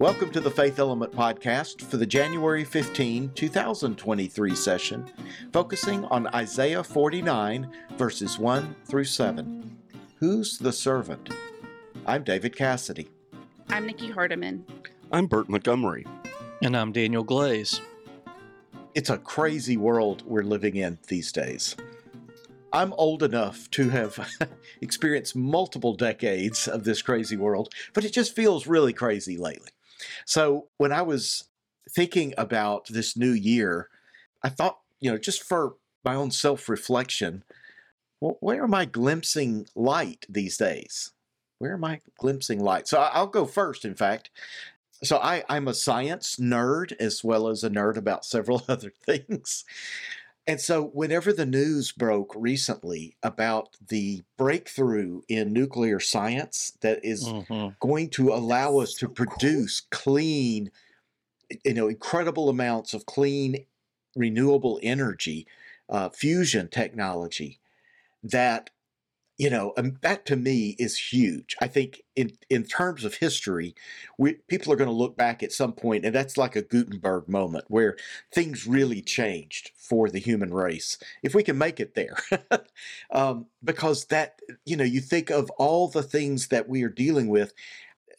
Welcome to the Faith Element Podcast for the January 15, 2023 session, focusing on Isaiah 49, verses 1 through 7. Who's the servant? I'm David Cassidy. I'm Nikki Hardeman. I'm Bert Montgomery. And I'm Daniel Glaze. It's a crazy world we're living in these days. I'm old enough to have experienced multiple decades of this crazy world, but it just feels really crazy lately. So when I was thinking about this new year, I thought, you know, just for my own self reflection, well, where am I glimpsing light these days? Where am I glimpsing light? So I'll go first, in fact. So I, I'm a science nerd as well as a nerd about several other things. And so, whenever the news broke recently about the breakthrough in nuclear science that is Mhm. going to allow us to produce clean, you know, incredible amounts of clean, renewable energy, uh, fusion technology, that you know, um, that to me is huge. I think in in terms of history, we people are going to look back at some point, and that's like a Gutenberg moment where things really changed for the human race. If we can make it there, um, because that you know, you think of all the things that we are dealing with.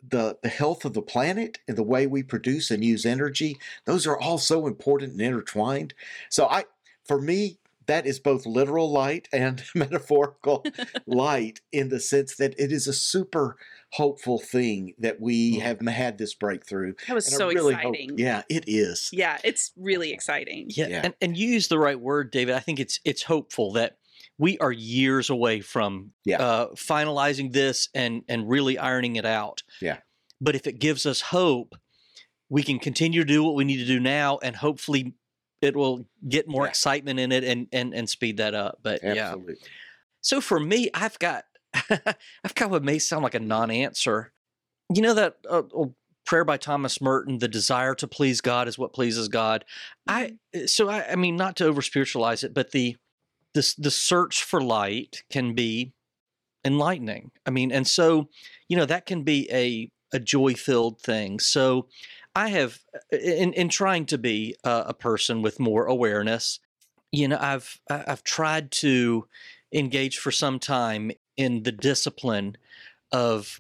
The, the health of the planet and the way we produce and use energy, those are all so important and intertwined. So I for me, that is both literal light and metaphorical light in the sense that it is a super hopeful thing that we Mm. have had this breakthrough. That was And so really hope- exciting. yeah, it is. Yeah, it's really exciting. Yeah, Yeah. And, and you use the right word, David. I think it's it's hopeful that we are years away from Yeah. uh, finalizing this and and really ironing it out. Yeah. But if it gives us hope, we can continue to do what we need to do now, and hopefully it will get more Yeah. excitement in it and and and speed that up. But yeah. So for me, I've got I've got what may sound like a non-answer. You know that uh, prayer by Thomas Merton, "The desire to please God is what pleases God." I so I, I mean not to over spiritualize it, but the the the search for light can be enlightening. I mean, and so you know that can be a a joy filled thing. So I have in in trying to be a, a person with more awareness. You know, I've I've tried to engage for some time in the discipline of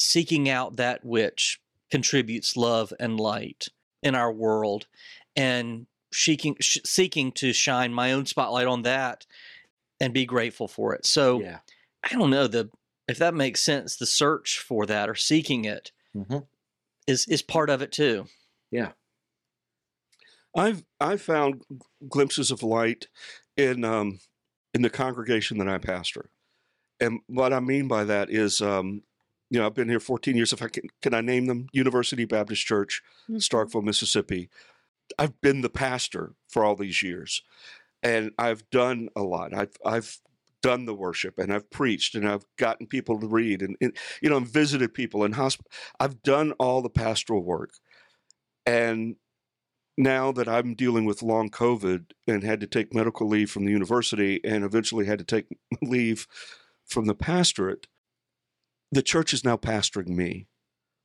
seeking out that which contributes love and light in our world and seeking seeking to shine my own spotlight on that and be grateful for it. So Yeah. I don't know the if that makes sense the search for that or seeking it Mhm. Is is part of it too. Yeah. I've I've found glimpses of light in um, in the congregation that I pastor, and what I mean by that is, um, you know, I've been here 14 years. If I can, can I name them? University Baptist Church, Mhm. Starkville, Mississippi. I've been the pastor for all these years, and I've done a lot. I've I've done the worship and I've preached and I've gotten people to read and, and you know and visited people in hospital. I've done all the pastoral work, and now that I'm dealing with long COVID and had to take medical leave from the university and eventually had to take leave from the pastorate, the church is now pastoring me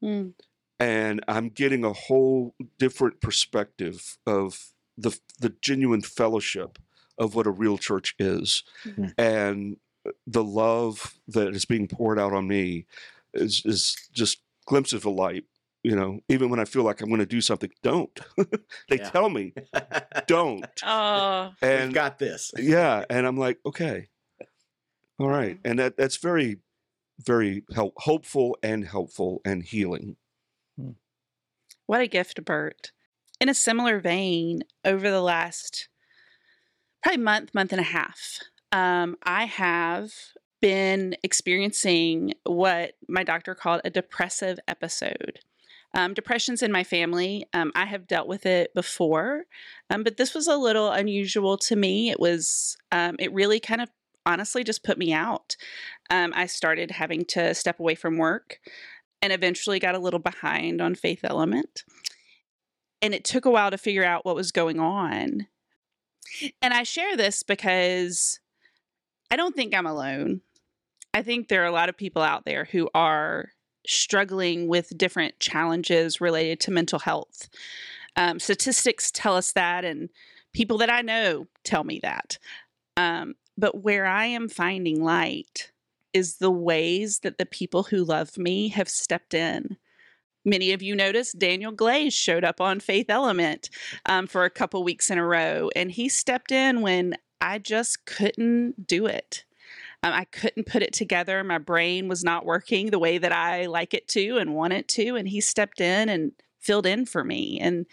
Mm. and I'm getting a whole different perspective of the the genuine fellowship of what a real church is, Mhm. and uh, the love that is being poured out on me is is just glimpses of light. You know, even when I feel like I'm going to do something, don't. they Yeah. tell me don't, Oh, We've and got this. yeah, and I'm like, okay, all right, mm-hmm. and that that's very, very help, hopeful and helpful and healing. Hmm. what a gift, Bert. In a similar vein, over the last probably month, month and a half, um, I have been experiencing what my doctor called a depressive episode. Um, depression's in my family. Um, I have dealt with it before, um, but this was a little unusual to me. It was, um, it really kind of honestly just put me out. Um, I started having to step away from work and eventually got a little behind on Faith Element. And it took a while to figure out what was going on. And I share this because I don't think I'm alone. I think there are a lot of people out there who are struggling with different challenges related to mental health. Um, statistics tell us that, and people that I know tell me that. Um, but where I am finding light is the ways that the people who love me have stepped in. Many of you noticed Daniel Glaze showed up on Faith Element um, for a couple weeks in a row, and he stepped in when I just couldn't do it. Um, I couldn't put it together. My brain was not working the way that I like it to and want it to. And he stepped in and filled in for me. And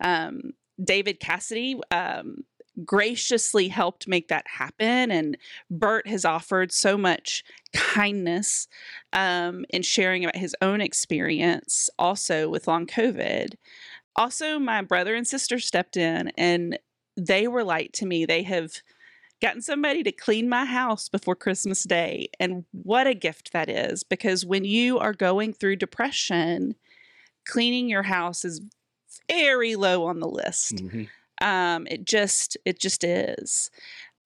um, David Cassidy um, graciously helped make that happen. And Bert has offered so much kindness um, in sharing about his own experience also with long COVID. Also, my brother and sister stepped in and they were light to me. They have gotten somebody to clean my house before Christmas Day. And what a gift that is because when you are going through depression, cleaning your house is very low on the list. Mm-hmm. Um, it just it just is.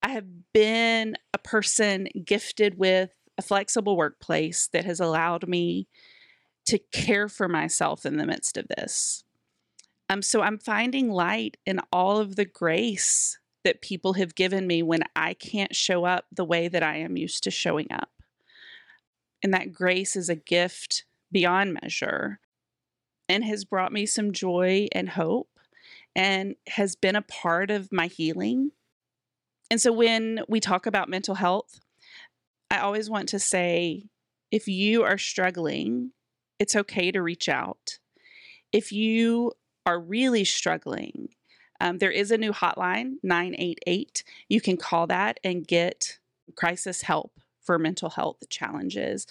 I have been a person gifted with a flexible workplace that has allowed me to care for myself in the midst of this. Um, so I'm finding light in all of the grace that people have given me when I can't show up the way that I am used to showing up. And that grace is a gift beyond measure and has brought me some joy and hope and has been a part of my healing. And so when we talk about mental health, I always want to say if you are struggling, it's okay to reach out. If you are really struggling, um, there is a new hotline, 988. You can call that and get crisis help for mental health challenges.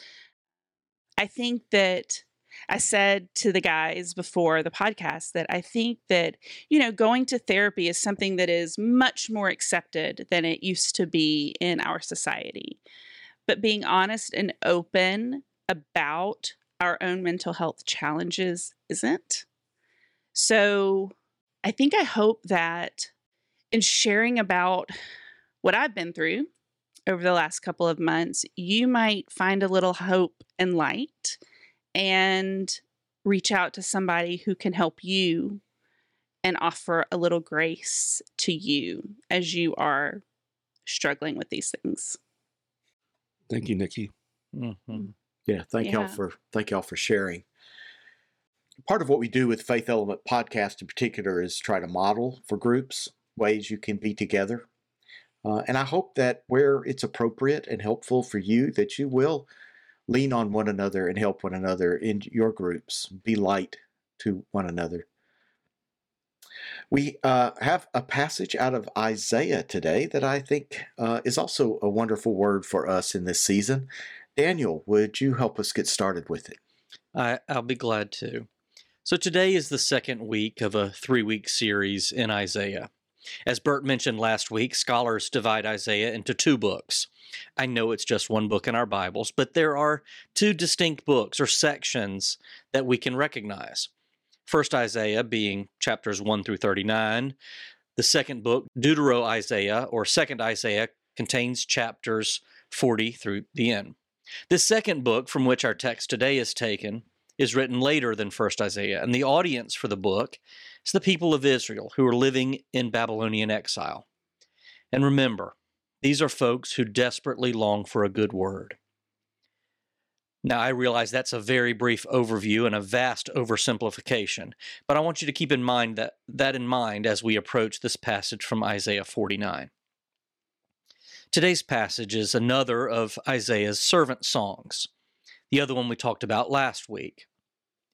I think that I said to the guys before the podcast that I think that, you know, going to therapy is something that is much more accepted than it used to be in our society. But being honest and open about our own mental health challenges isn't. So I think I hope that in sharing about what I've been through over the last couple of months, you might find a little hope and light and reach out to somebody who can help you and offer a little grace to you as you are struggling with these things. Thank you, Nikki. Mm-hmm. Yeah, thank y'all for thank y'all for sharing. Part of what we do with Faith Element podcast in particular is try to model for groups ways you can be together. Uh, and I hope that where it's appropriate and helpful for you, that you will lean on one another and help one another in your groups. Be light to one another. We uh, have a passage out of Isaiah today that I think uh, is also a wonderful word for us in this season. Daniel, would you help us get started with it? I, I'll be glad to. So today is the second week of a three week series in Isaiah. As Bert mentioned last week, scholars divide Isaiah into two books. I know it's just one book in our Bibles, but there are two distinct books or sections that we can recognize. First Isaiah being chapters 1 through 39. The second book, Deutero Isaiah or Second Isaiah, contains chapters 40 through the end. This second book, from which our text today is taken, is written later than First Isaiah, and the audience for the book is the people of Israel who are living in Babylonian exile. And remember, these are folks who desperately long for a good word. Now, I realize that's a very brief overview and a vast oversimplification, but I want you to keep in mind that, that in mind as we approach this passage from Isaiah 49. Today's passage is another of Isaiah's servant songs, the other one we talked about last week.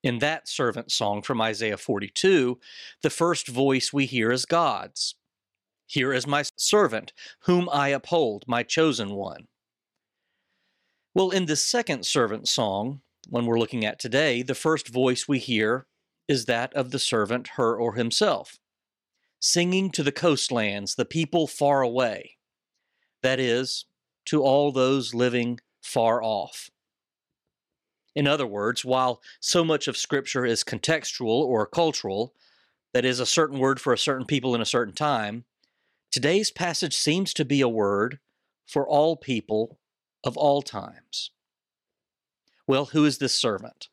In that servant song from Isaiah 42, the first voice we hear is God's. Here is my servant, whom I uphold, my chosen one. Well, in the second servant song, one we're looking at today, the first voice we hear is that of the servant, her or himself, singing to the coastlands, the people far away. That is, to all those living far off. In other words, while so much of Scripture is contextual or cultural, that is, a certain word for a certain people in a certain time, today's passage seems to be a word for all people of all times. Well, who is this servant?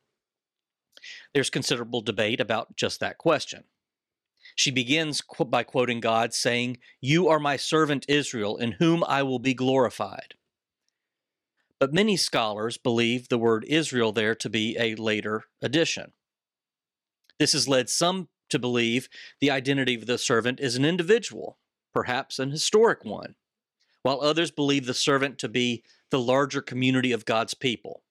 There's considerable debate about just that question. She begins by quoting God, saying, You are my servant Israel, in whom I will be glorified. But many scholars believe the word Israel there to be a later addition. This has led some to believe the identity of the servant is an individual, perhaps an historic one, while others believe the servant to be the larger community of God's people.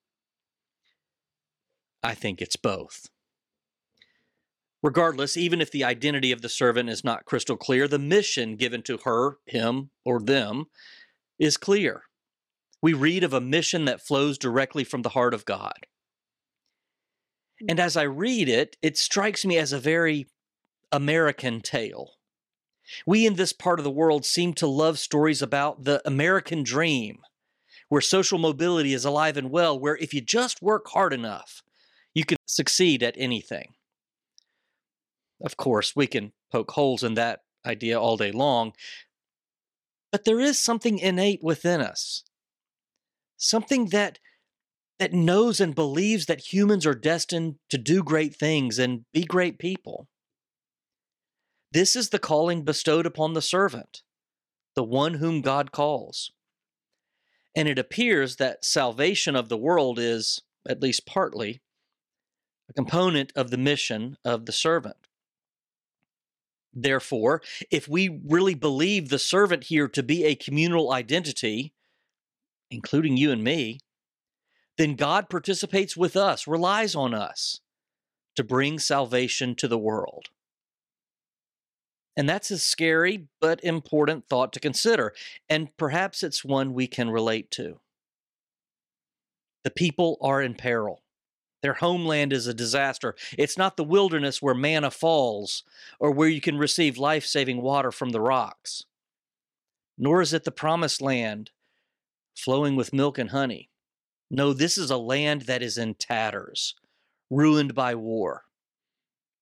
I think it's both. Regardless, even if the identity of the servant is not crystal clear, the mission given to her, him, or them is clear. We read of a mission that flows directly from the heart of God. And as I read it, it strikes me as a very American tale. We in this part of the world seem to love stories about the American dream, where social mobility is alive and well, where if you just work hard enough, you can succeed at anything. Of course, we can poke holes in that idea all day long, but there is something innate within us, something that that knows and believes that humans are destined to do great things and be great people. This is the calling bestowed upon the servant, the one whom God calls. And it appears that salvation of the world is, at least partly, a component of the mission of the servant. Therefore, if we really believe the servant here to be a communal identity, including you and me, then God participates with us, relies on us to bring salvation to the world. And that's a scary but important thought to consider, and perhaps it's one we can relate to. The people are in peril. Their homeland is a disaster. It's not the wilderness where manna falls or where you can receive life saving water from the rocks. Nor is it the promised land flowing with milk and honey. No, this is a land that is in tatters, ruined by war.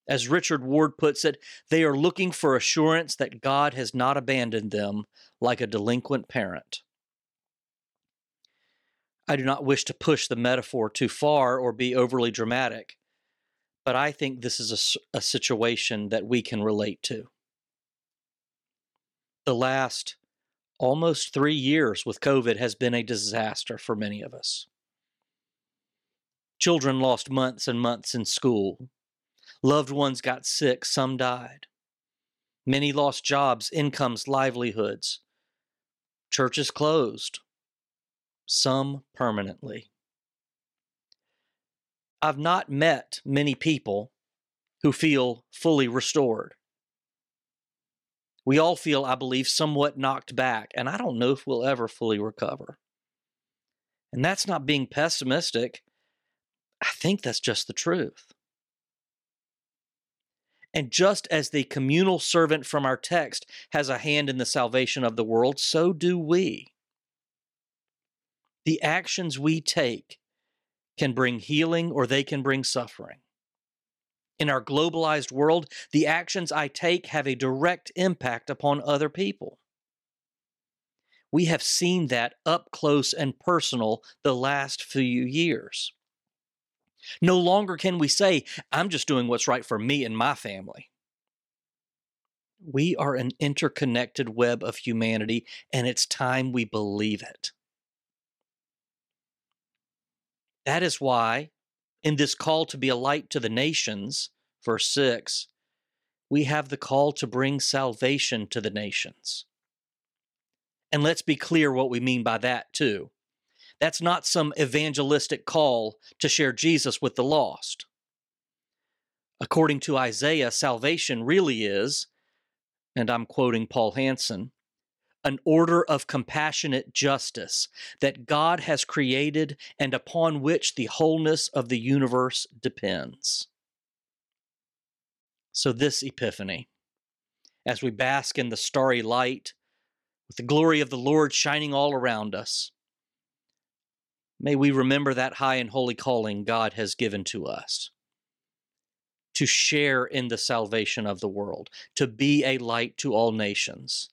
As Richard Ward puts it, they are looking for assurance that God has not abandoned them like a delinquent parent. I do not wish to push the metaphor too far or be overly dramatic, but I think this is a, a situation that we can relate to. The last almost three years with COVID has been a disaster for many of us. Children lost months and months in school. Loved ones got sick, some died. Many lost jobs, incomes, livelihoods. Churches closed, some permanently. I've not met many people who feel fully restored. We all feel, I believe, somewhat knocked back, and I don't know if we'll ever fully recover. And that's not being pessimistic. I think that's just the truth. And just as the communal servant from our text has a hand in the salvation of the world, so do we. The actions we take can bring healing or they can bring suffering. In our globalized world, the actions I take have a direct impact upon other people. We have seen that up close and personal the last few years. No longer can we say, I'm just doing what's right for me and my family. We are an interconnected web of humanity, and it's time we believe it. That is why, in this call to be a light to the nations, verse 6, we have the call to bring salvation to the nations. And let's be clear what we mean by that, too. That's not some evangelistic call to share Jesus with the lost. According to Isaiah, salvation really is, and I'm quoting Paul Hanson, an order of compassionate justice that God has created and upon which the wholeness of the universe depends. So, this Epiphany, as we bask in the starry light, with the glory of the Lord shining all around us, may we remember that high and holy calling God has given to us to share in the salvation of the world, to be a light to all nations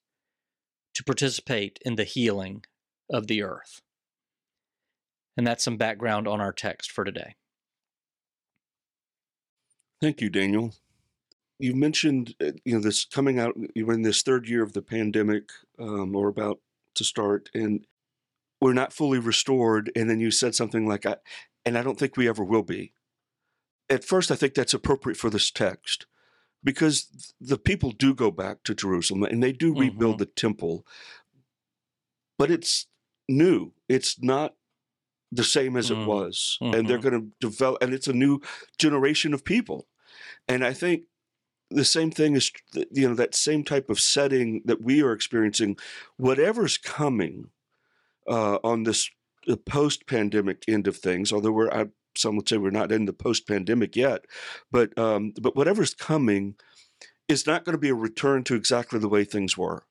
to participate in the healing of the earth. And that's some background on our text for today. Thank you, Daniel. You mentioned, uh, you know, this coming out. You're in this third year of the pandemic, um, or about to start, and we're not fully restored. And then you said something like, "I," and I don't think we ever will be. At first, I think that's appropriate for this text, because the people do go back to Jerusalem and they do rebuild the temple, but it's new. It's not the same as Mm. it was, and they're Mhm. going to develop, and it's a new generation of people. And I think the same thing is, you know, that same type of setting that we are experiencing, whatever's coming uh, on this the post-pandemic end of things, although we're, I, some would say we're not in the post-pandemic yet, but um, but whatever's coming is not going to be a return to exactly the way things were.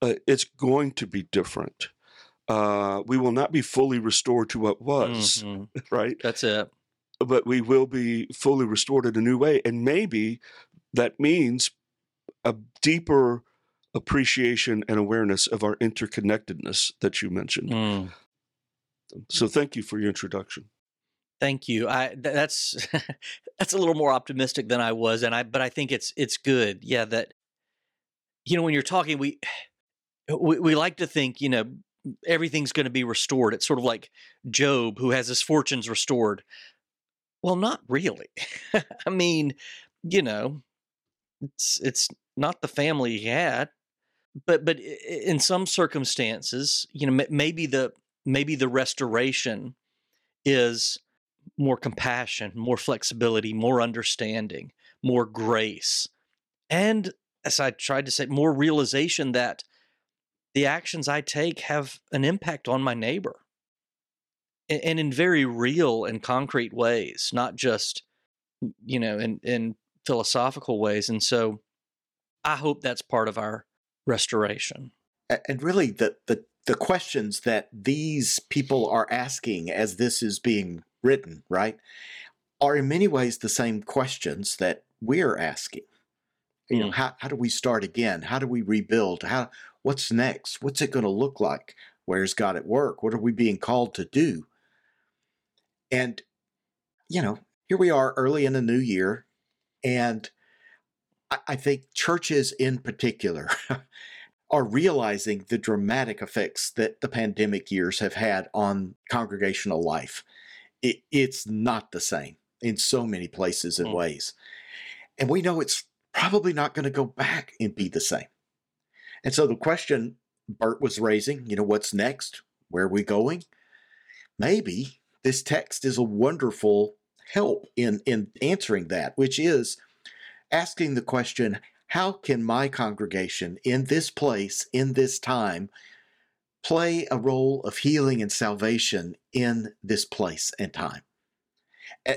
Uh, it's going to be different. Uh, we will not be fully restored to what was, Mhm. right? That's it. but we will be fully restored in a new way. And maybe that means a deeper appreciation and awareness of our interconnectedness that you mentioned. Mm. So thank you for your introduction. Thank you. I th- that's that's a little more optimistic than I was, and I but I think it's it's good. Yeah, that you know when you're talking, we we, we like to think you know everything's going to be restored. It's sort of like Job who has his fortunes restored. Well, not really. I mean, you know, it's it's not the family he had, but but in some circumstances, you know, maybe the maybe the restoration is more compassion, more flexibility, more understanding, more grace. And as I tried to say, more realization that the actions I take have an impact on my neighbor. And in very real and concrete ways, not just, you know, in, in philosophical ways. And so I hope that's part of our restoration. And really, the, the, the questions that these people are asking as this is being written, right, are in many ways the same questions that we're asking. You know, Mm. how, how do we start again? How do we rebuild? How what's next? What's it going to look like? Where's God at work? What are we being called to do? And you know, here we are early in the new year, and I, think churches in particular are realizing the dramatic effects that the pandemic years have had on congregational life. It, it's not the same in so many places and Mm. ways. And we know it's probably not going to go back and be the same. And so the question Bert was raising, you know, what's next? Where are we going? Maybe this text is a wonderful help in, in answering that, which is asking the question how can my congregation in this place, in this time, play a role of healing and salvation in this place and time?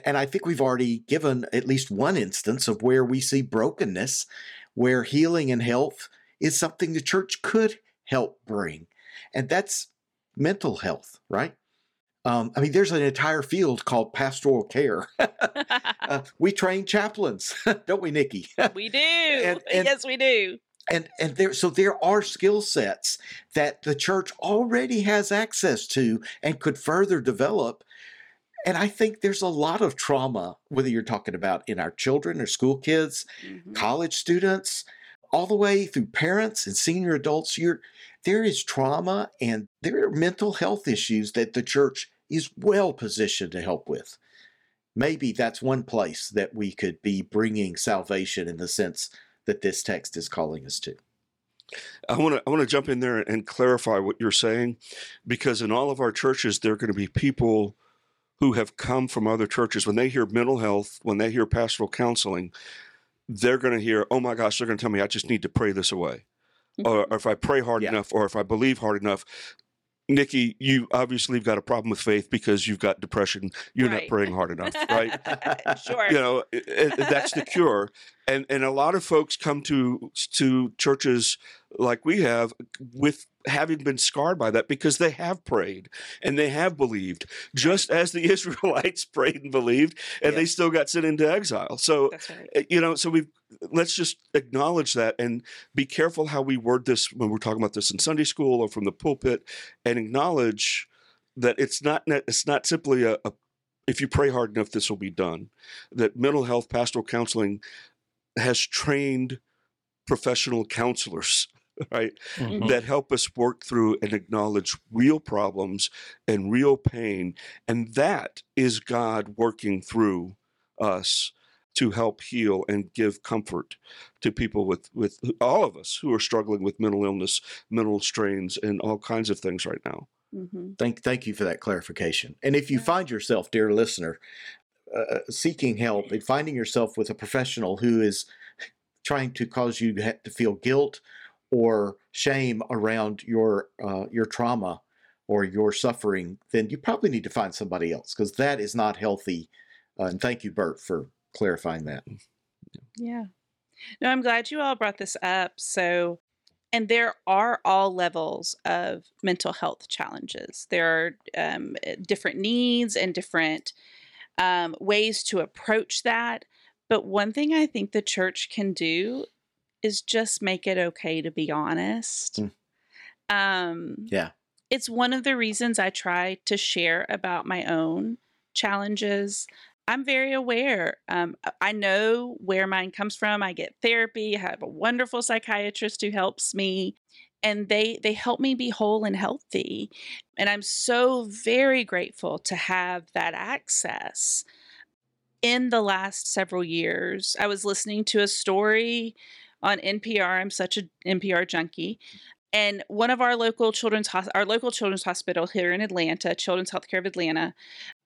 And I think we've already given at least one instance of where we see brokenness, where healing and health is something the church could help bring. And that's mental health, right? Um, I mean, there's an entire field called pastoral care. uh, we train chaplains, don't we, Nikki? we do. and- yes, we do. and and there so there are skill sets that the church already has access to and could further develop and i think there's a lot of trauma whether you're talking about in our children or school kids Mhm. college students all the way through parents and senior adults you're there is trauma and there are mental health issues that the church is well positioned to help with maybe that's one place that we could be bringing salvation in the sense that this text is calling us to I want to I want to jump in there and clarify what you're saying, because in all of our churches there are going to be people who have come from other churches. When they hear mental health, when they hear pastoral counseling, they're going to hear, "Oh my gosh!" They're going to tell me, "I just need to pray this away," Mm-hmm. or, or if I pray hard Yeah. enough, or if I believe hard enough. Nikki, you obviously have got a problem with faith because you've got depression. You're not praying hard enough, right? sure. you know it, it- that's the cure and and a lot of folks come to to churches like we have with having been scarred by that because they have prayed and they have believed just as the israelites prayed and believed and they still got sent into exile so right. uh, you know so we've let's just acknowledge that and be careful how we word this when we're talking about this in sunday school or from the pulpit and acknowledge that it's not it's not simply a, a if you pray hard enough, this will be done. That mental health pastoral counseling has trained professional counselors, right? Mhm. that help us work through and acknowledge real problems and real pain. And that is God working through us to help heal and give comfort to people with, with all of us who are struggling with mental illness, mental strains, and all kinds of things right now. Mhm. Thank, thank you for that clarification. And if you find yourself, dear listener, uh, seeking help and finding yourself with a professional who is trying to cause you to feel guilt or shame around your uh, your trauma or your suffering, then you probably need to find somebody else because that is not healthy. Uh, and thank you, Bert, for clarifying that. Yeah. No, I'm glad you all brought this up. So, and there are all levels of mental health challenges. There are um, eh, different needs and different um, ways to approach that. But one thing I think the church can do is just make it okay to be honest. Mm. Um, Yeah. it's one of the reasons I try to share about my own challenges. I'm very aware. Um, I- I know where mine comes from. I get therapy. I have a wonderful psychiatrist who helps me, and they they help me be whole and healthy. And I'm so very grateful to have that access. In the last several years, I was listening to a story on NPR. I'm such an NPR junkie. And one of our local children's our local children's hospital here in Atlanta, Children's Healthcare of Atlanta,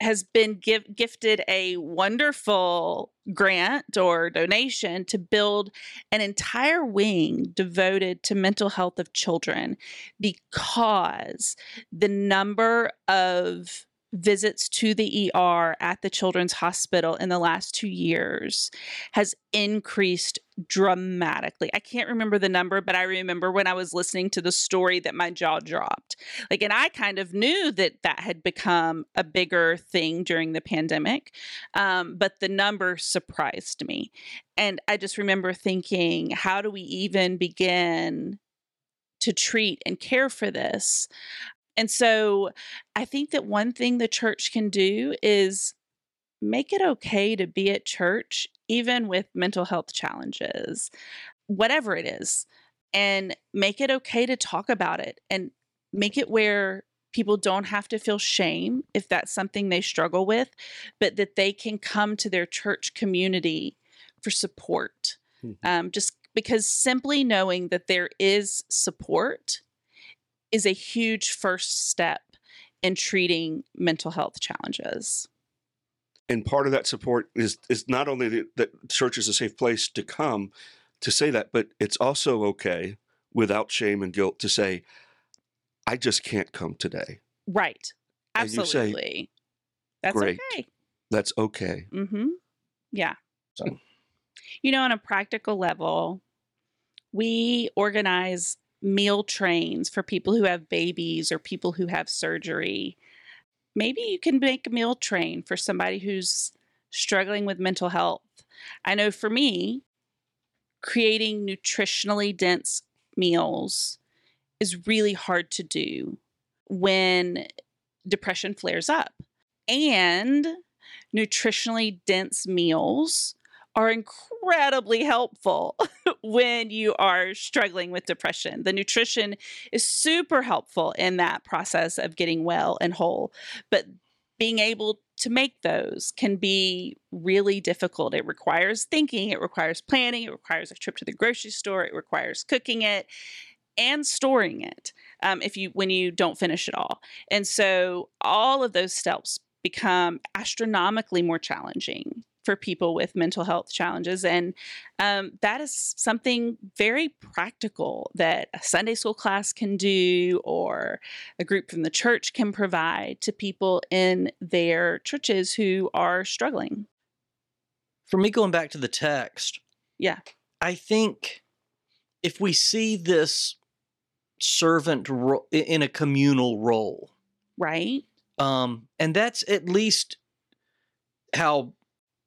has been give, gifted a wonderful grant or donation to build an entire wing devoted to mental health of children because the number of visits to the ER at the Children's Hospital in the last two years has increased dramatically. I can't remember the number, but I remember when I was listening to the story that my jaw dropped. Like, and I kind of knew that that had become a bigger thing during the pandemic, um, but the number surprised me. And I just remember thinking, how do we even begin to treat and care for this? And so I think that one thing the church can do is make it okay to be at church, even with mental health challenges, whatever it is, and make it okay to talk about it and make it where people don't have to feel shame if that's something they struggle with, but that they can come to their church community for support. Mhm. Um, just because simply knowing that there is support is a huge first step in treating mental health challenges. And part of that support is is not only that, that church is a safe place to come to say that, but it's also okay without shame and guilt to say, I just can't come today. Right. You say, Absolutely. That's "Great." okay. That's okay. Mm-hmm. Yeah. So- You know, on a practical level, we organize meal trains for people who have babies or people who have surgery. Maybe you can make a meal train for somebody who's struggling with mental health. I know for me, creating nutritionally dense meals is really hard to do when depression flares up. And nutritionally dense meals are incredibly helpful when you are struggling with depression. The nutrition is super helpful in that process of getting well and whole, but being able to make those can be really difficult. It requires thinking, it requires planning, it requires a trip to the grocery store, it requires cooking it and storing it um, if you when you don't finish it all. And so all of those steps become astronomically more challenging for people with mental health challenges. And um, that is something very practical that a Sunday school class can do or a group from the church can provide to people in their churches who are struggling. For me, going back to the text, Yeah. I think if we see this servant ro- in a communal role, Right? um, and that's at least how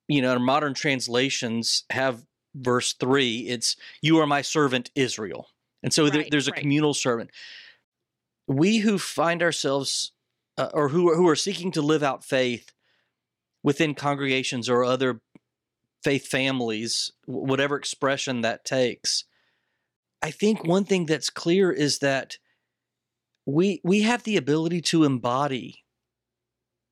you know our modern translations have verse three. It's "You are my servant Israel," and so there, there's a right. communal servant. We who find ourselves uh, or who are, who are seeking to live out faith within congregations or other faith families, whatever expression that takes. I think one thing that's clear is that we we have the ability to embody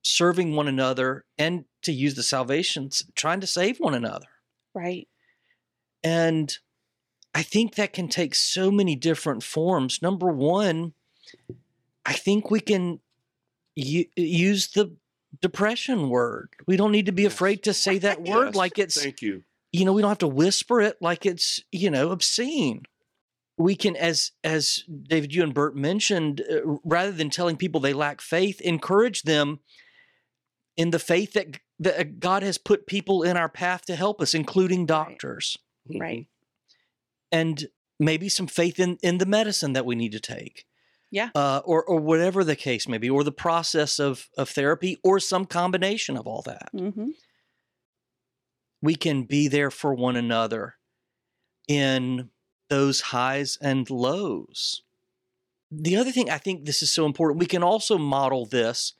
serving one another and to use the salvations trying to save one another. Right. And I think that can take so many different forms. Number one, I think we can u- use the depression word. We don't need to be Yes. afraid to say that word Yes, like it's, Thank you. you know, we don't have to whisper it like it's, you know, obscene. We can, as as David, you and Bert mentioned, uh, rather than telling people they lack faith, encourage them in the faith that, g- that uh, God has put people in our path to help us, including doctors Right. and maybe some faith in in the medicine that we need to take. Yeah. Uh, or or whatever the case may be, or the process of of therapy, or some combination of all that. Mm-hmm. We can be there for one another in those highs and lows. The other thing I think this is so important, we can also model this.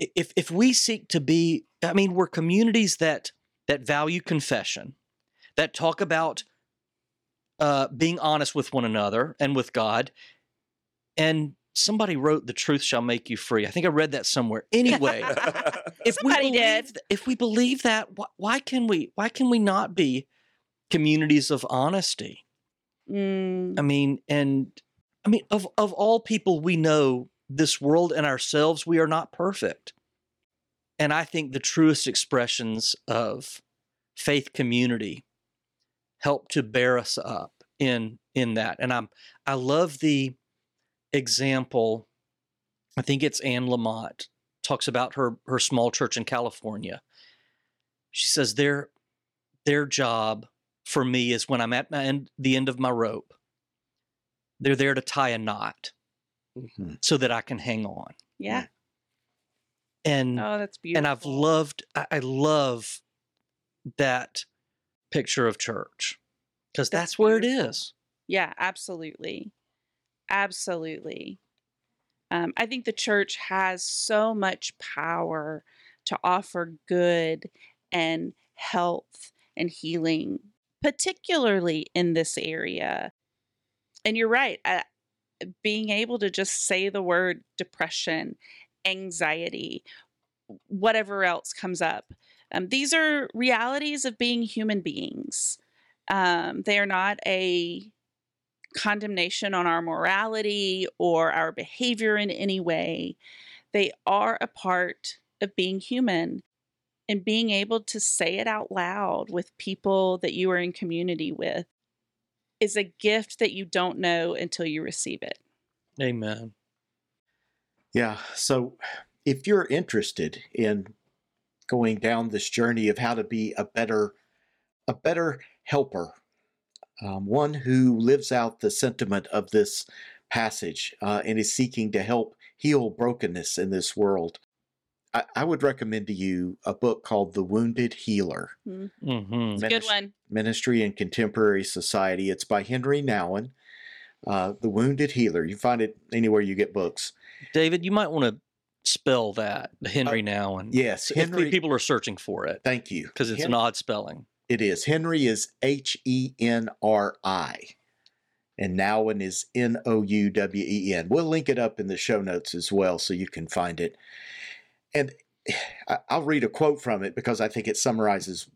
I- If if we seek to be, I mean, we're communities that that value confession, that talk about uh, being honest with one another and with God. And somebody wrote, "The truth shall make you free." I think I read that somewhere. Anyway, if we believe, did. if we believe that, why, why can we? Why can we not be communities of honesty? Mm, I mean, and I mean, of of all people we know, this world and ourselves, we are not perfect. And I think the truest expressions of faith community help to bear us up in in that. And I'm I love the example. I think it's Anne Lamott talks about her her small church in California. She says their their job for me is when I'm at my end, the end of my rope. They're there to tie a knot Mhm. so that I can hang on. yeah. And Oh, that's beautiful. and I've loved I, I love that picture of church because That's that's, where it beautiful. is. Yeah, absolutely. Absolutely. Um, I think the church has so much power to offer good and health and healing, particularly in this area. And you're right. Uh, being able to just say the word depression, anxiety, whatever else comes up. Um, these are realities of being human beings. Um, they are not a condemnation on our morality or our behavior in any way. They are a part of being human and being able to say it out loud with people that you are in community with is a gift that you don't know until you receive it. Amen. Yeah. So if you're interested in going down this journey of how to be a better, a better helper, um, one who lives out the sentiment of this passage uh, and is seeking to help heal brokenness in this world, I, I would recommend to you a book called The Wounded Healer. hmm Good one. Ministry and Contemporary Society. It's by Henri Nouwen. Uh, the Wounded Healer. You find it anywhere you get books. David, you might want to spell that Henri Nouwen Yes, if Henry. people are searching for it Thank you. because it's Hen- an odd spelling. It is. Henri is H E N R I, and Nouwen is N O U W E N. We'll link it up in the show notes as well so you can find it. And I'll read a quote from it because I think it summarizes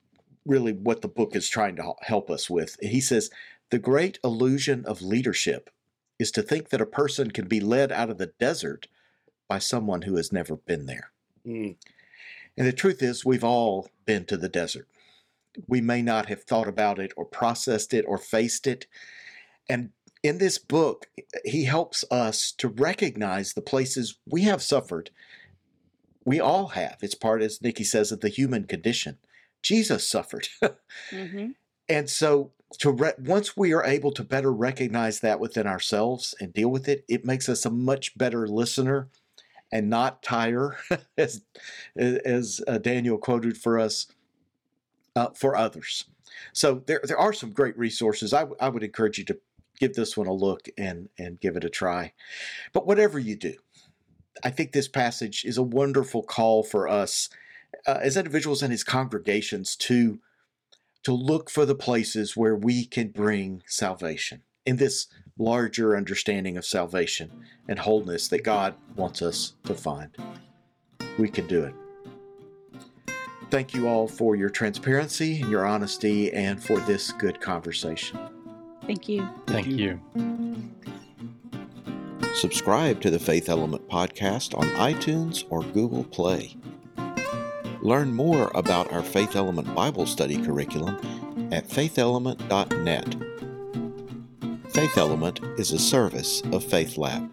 really what the book is trying to help us with. He says, The great illusion of leadership is to think that a person can be led out of the desert by someone who has never been there. Mm. And the truth is, we've all been to the desert. We may not have thought about it or processed it or faced it. And in this book, he helps us to recognize the places we have suffered. We all have. It's part, as Nikki says, of the human condition. Jesus suffered. hmm And so, to re- once we are able to better recognize that within ourselves and deal with it, it makes us a much better listener and not tire, as as uh, Daniel quoted for us, uh, for others. So there there are some great resources. I, w- I would encourage you to give this one a look and and give it a try. But whatever you do, I think this passage is a wonderful call for us uh, as individuals and as congregations to to look for the places where we can bring salvation in this larger understanding of salvation and wholeness that God wants us to find. We can do it. Thank you all for your transparency and your honesty and for this good conversation. Thank you. Thank you. Subscribe to the Faith Element podcast on iTunes or Google Play. Learn more about our Faith Element Bible study curriculum at faithelement.net. Faith Element is a service of Faith Lab.